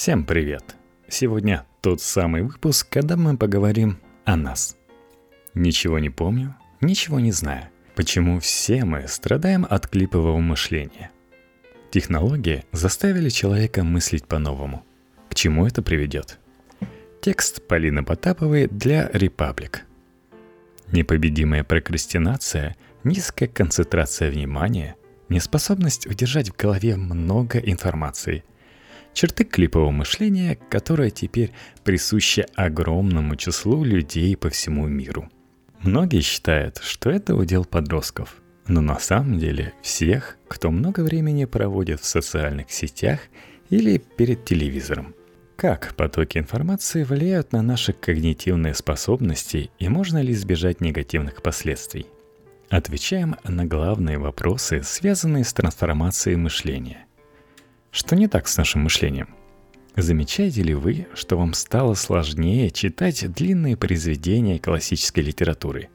Всем привет! Сегодня тот самый выпуск, когда мы поговорим о нас. Ничего не помню, ничего не знаю. Почему все мы страдаем от клипового мышления? Технологии заставили человека мыслить по-новому. К чему это приведет? Текст Полины Потаповой для «Репаблик». Непобедимая прокрастинация, низкая концентрация внимания, неспособность удержать в голове много информации – черты клипового мышления, которое теперь присуще огромному числу людей по всему миру. Многие считают, что это удел подростков, но на самом деле всех, кто много времени проводит в социальных сетях или перед телевизором. Как потоки информации влияют на наши когнитивные способности и можно ли избежать негативных последствий? Отвечаем на главные вопросы, связанные с трансформацией мышления. Что не так с нашим мышлением? Замечаете ли вы, что вам стало сложнее читать длинные произведения классической литературы?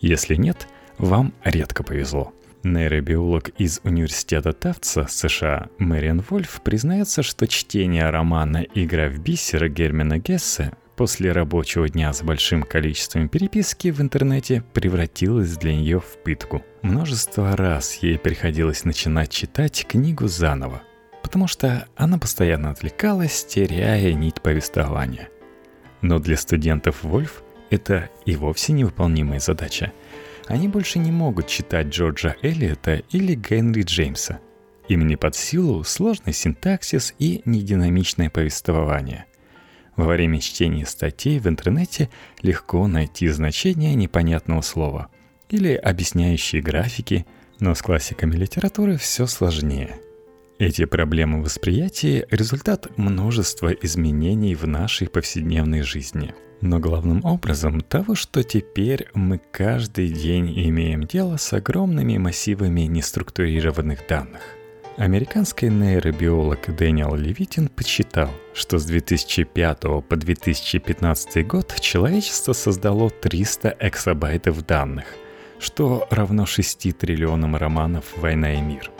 Если нет, вам редко повезло. Нейробиолог из университета Тавца США Мэриан Вольф признается, что чтение романа «Игра в бисера» Германа Гессе после рабочего дня с большим количеством переписки в интернете превратилось для нее в пытку. Множество раз ей приходилось начинать читать книгу заново, потому что она постоянно отвлекалась, теряя нить повествования. Но для студентов Вольф это и вовсе невыполнимая задача. Они больше не могут читать Джорджа Эллиота или Генри Джеймса. Им не под силу сложный синтаксис и нединамичное повествование. Во время чтения статей в интернете легко найти значение непонятного слова или объясняющие графики, но с классиками литературы все сложнее – эти проблемы восприятия – результат множества изменений в нашей повседневной жизни. Но главным образом того, что теперь мы каждый день имеем дело с огромными массивами неструктурированных данных. Американский нейробиолог Дэниел Левитин подсчитал, что с 2005 по 2015 год человечество создало 300 эксабайтов данных, что равно 6 триллионам романов «Война и мир».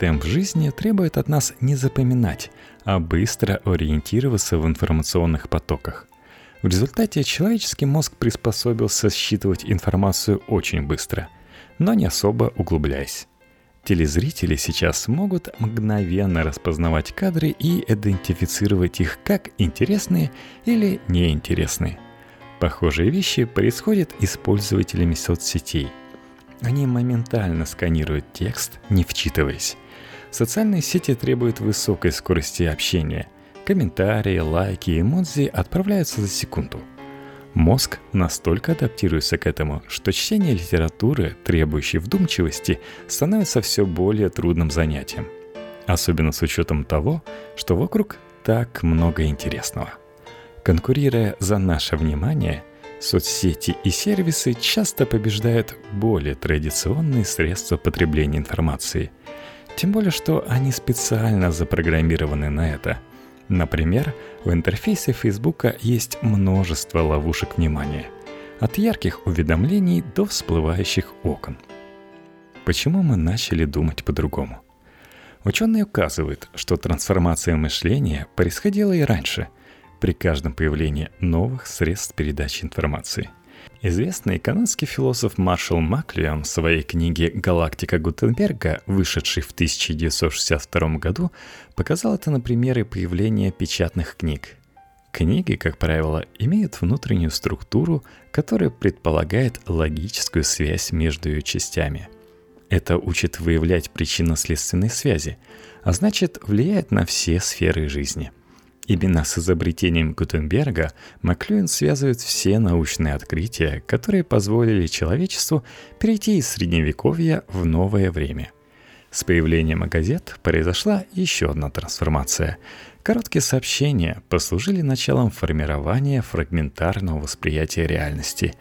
Темп жизни требует от нас не запоминать, а быстро ориентироваться в информационных потоках. В результате человеческий мозг приспособился считывать информацию очень быстро, но не особо углубляясь. Телезрители сейчас могут мгновенно распознавать кадры и идентифицировать их как интересные или неинтересные. Похожие вещи происходят и с пользователями соцсетей. Они моментально сканируют текст, не вчитываясь. Социальные сети требуют высокой скорости общения. Комментарии, лайки, эмодзи отправляются за секунду. Мозг настолько адаптируется к этому, что чтение литературы, требующей вдумчивости, становится все более трудным занятием. Особенно с учетом того, что вокруг так много интересного. Конкурируя за наше внимание, соцсети и сервисы часто побеждают более традиционные средства потребления информации – тем более, что они специально запрограммированы на это. Например, в интерфейсе Facebook есть множество ловушек внимания. От ярких уведомлений до всплывающих окон. Почему мы начали думать по-другому? Ученые указывают, что трансформация мышления происходила и раньше, при каждом появлении новых средств передачи информации – Известный канадский философ Маршал Маклион в своей книге «Галактика Гутенберга», вышедшей в 1962 году, показал это на примере появления печатных книг. Книги, как правило, имеют внутреннюю структуру, которая предполагает логическую связь между ее частями. Это учит выявлять причинно-следственные связи, а значит влияет на все сферы жизни – Именно с изобретением Гутенберга Маклюин связывает все научные открытия, которые позволили человечеству перейти из средневековья в новое время. С появлением газет произошла еще одна трансформация. Короткие сообщения послужили началом формирования фрагментарного восприятия реальности.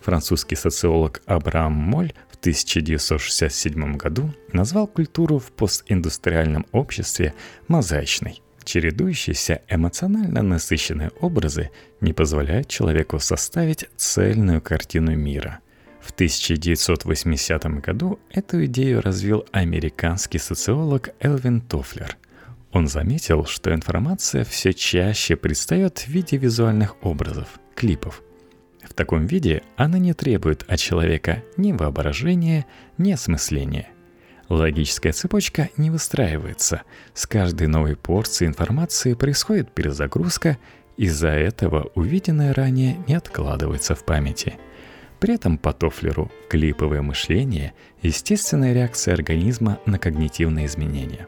Французский социолог Абрам Моль в 1967 году назвал культуру в постиндустриальном обществе мозаичной. Чередующиеся эмоционально насыщенные образы не позволяют человеку составить цельную картину мира. В 1980 году эту идею развил американский социолог Элвин Тофлер. Он заметил, что информация все чаще предстает в виде визуальных образов, клипов. В таком виде она не требует от человека ни воображения, ни осмысления. Логическая цепочка не выстраивается. С каждой новой порцией информации происходит перезагрузка, из-за этого увиденное ранее не откладывается в памяти. При этом по Тофлеру клиповое мышление – естественная реакция организма на когнитивные изменения.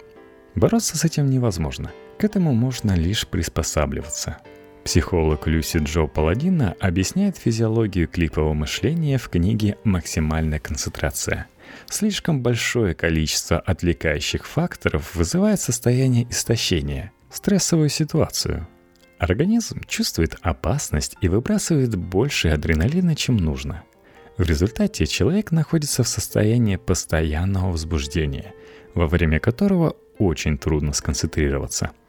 Бороться с этим невозможно. К этому можно лишь приспосабливаться. Психолог Люси Джо Паладина объясняет физиологию клипового мышления в книге «Максимальная концентрация». Слишком большое количество отвлекающих факторов вызывает состояние истощения, стрессовую ситуацию. Организм чувствует опасность и выбрасывает больше адреналина, чем нужно. В результате человек находится в состоянии постоянного возбуждения, во время которого очень трудно сконцентрироваться –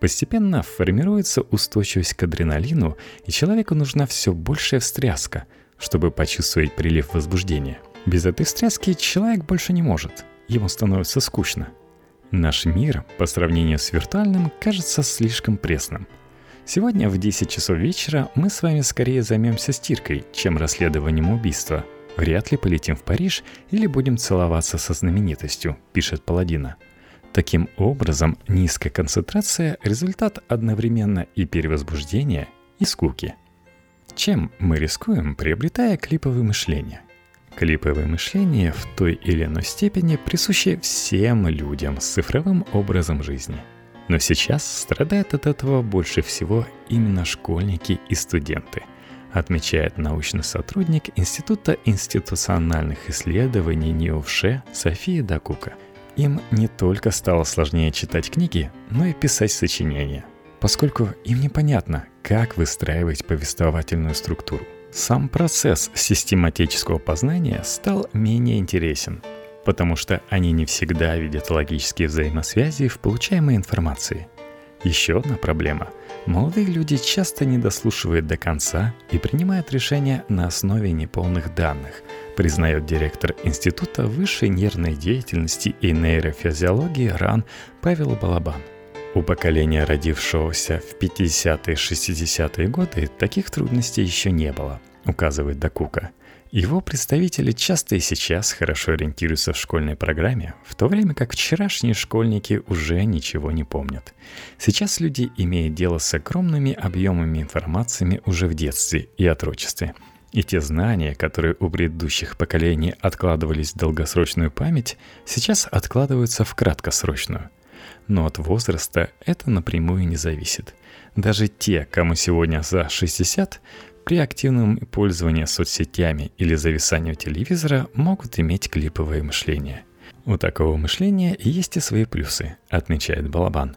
Постепенно формируется устойчивость к адреналину, и человеку нужна все большая встряска, чтобы почувствовать прилив возбуждения. Без этой встряски человек больше не может, ему становится скучно. Наш мир, по сравнению с виртуальным, кажется слишком пресным. Сегодня в 10 часов вечера мы с вами скорее займемся стиркой, чем расследованием убийства. Вряд ли полетим в Париж или будем целоваться со знаменитостью, пишет Паладина – Таким образом, низкая концентрация – результат одновременно и перевозбуждения, и скуки. Чем мы рискуем, приобретая клиповое мышление? Клиповое мышление в той или иной степени присуще всем людям с цифровым образом жизни. Но сейчас страдают от этого больше всего именно школьники и студенты, отмечает научный сотрудник Института институциональных исследований НИОВШЕ София Дакука – им не только стало сложнее читать книги, но и писать сочинения, поскольку им непонятно, как выстраивать повествовательную структуру. Сам процесс систематического познания стал менее интересен, потому что они не всегда видят логические взаимосвязи в получаемой информации. Еще одна проблема. Молодые люди часто не дослушивают до конца и принимают решения на основе неполных данных – признает директор Института высшей нервной деятельности и нейрофизиологии РАН Павел Балабан. У поколения, родившегося в 50-60-е годы, таких трудностей еще не было, указывает Дакука. Его представители часто и сейчас хорошо ориентируются в школьной программе, в то время как вчерашние школьники уже ничего не помнят. Сейчас люди имеют дело с огромными объемами информации уже в детстве и отрочестве – и те знания, которые у предыдущих поколений откладывались в долгосрочную память, сейчас откладываются в краткосрочную. Но от возраста это напрямую не зависит. Даже те, кому сегодня за 60, при активном пользовании соцсетями или зависанию телевизора могут иметь клиповое мышление. У такого мышления есть и свои плюсы, отмечает Балабан.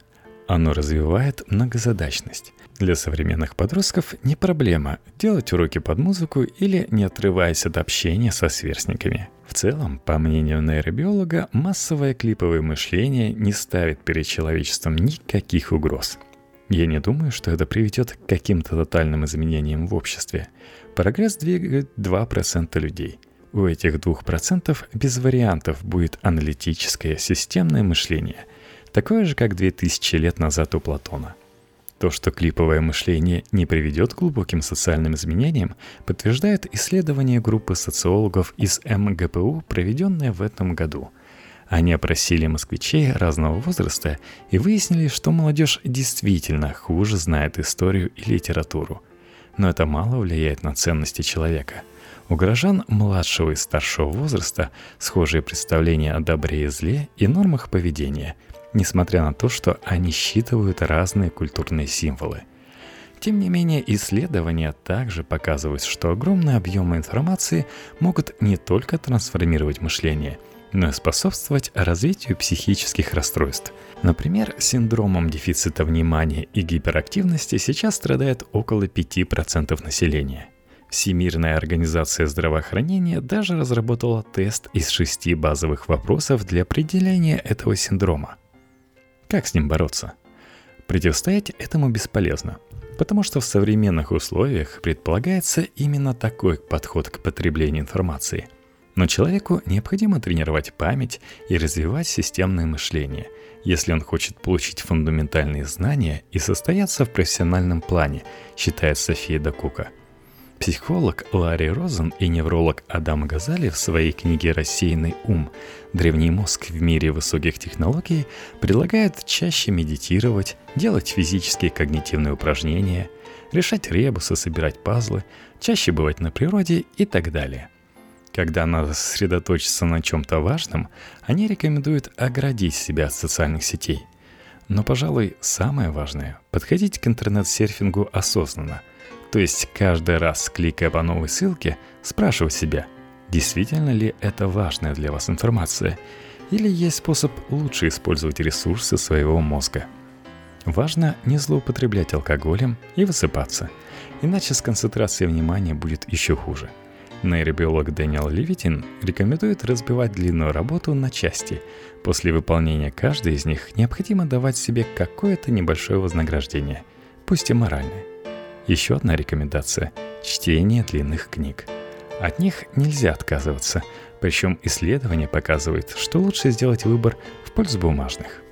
Оно развивает многозадачность. Для современных подростков не проблема делать уроки под музыку или не отрываясь от общения со сверстниками. В целом, по мнению нейробиолога, массовое клиповое мышление не ставит перед человечеством никаких угроз. Я не думаю, что это приведет к каким-то тотальным изменениям в обществе. Прогресс двигает 2% людей. У этих 2% без вариантов будет аналитическое системное мышление, такое же, как 2000 лет назад у Платона – то, что клиповое мышление не приведет к глубоким социальным изменениям, подтверждает исследование группы социологов из МГПУ, проведенное в этом году. Они опросили москвичей разного возраста и выяснили, что молодежь действительно хуже знает историю и литературу. Но это мало влияет на ценности человека. У горожан младшего и старшего возраста схожие представления о добре и зле и нормах поведения – несмотря на то, что они считывают разные культурные символы. Тем не менее, исследования также показывают, что огромные объемы информации могут не только трансформировать мышление, но и способствовать развитию психических расстройств. Например, синдромом дефицита внимания и гиперактивности сейчас страдает около 5% населения. Всемирная организация здравоохранения даже разработала тест из шести базовых вопросов для определения этого синдрома. Как с ним бороться? Противостоять этому бесполезно, потому что в современных условиях предполагается именно такой подход к потреблению информации. Но человеку необходимо тренировать память и развивать системное мышление, если он хочет получить фундаментальные знания и состояться в профессиональном плане, считает София Дакука. Психолог Ларри Розен и невролог Адам Газали в своей книге «Рассеянный ум. Древний мозг в мире высоких технологий» предлагают чаще медитировать, делать физические когнитивные упражнения, решать ребусы, собирать пазлы, чаще бывать на природе и так далее – когда надо сосредоточиться на чем-то важном, они рекомендуют оградить себя от социальных сетей. Но, пожалуй, самое важное – подходить к интернет-серфингу осознанно. То есть каждый раз, кликая по новой ссылке, спрашивать себя, действительно ли это важная для вас информация, или есть способ лучше использовать ресурсы своего мозга. Важно не злоупотреблять алкоголем и высыпаться, иначе с концентрацией внимания будет еще хуже – Нейробиолог Дэниел Левитин рекомендует разбивать длинную работу на части. После выполнения каждой из них необходимо давать себе какое-то небольшое вознаграждение, пусть и моральное. Еще одна рекомендация – чтение длинных книг. От них нельзя отказываться, причем исследования показывают, что лучше сделать выбор в пользу бумажных –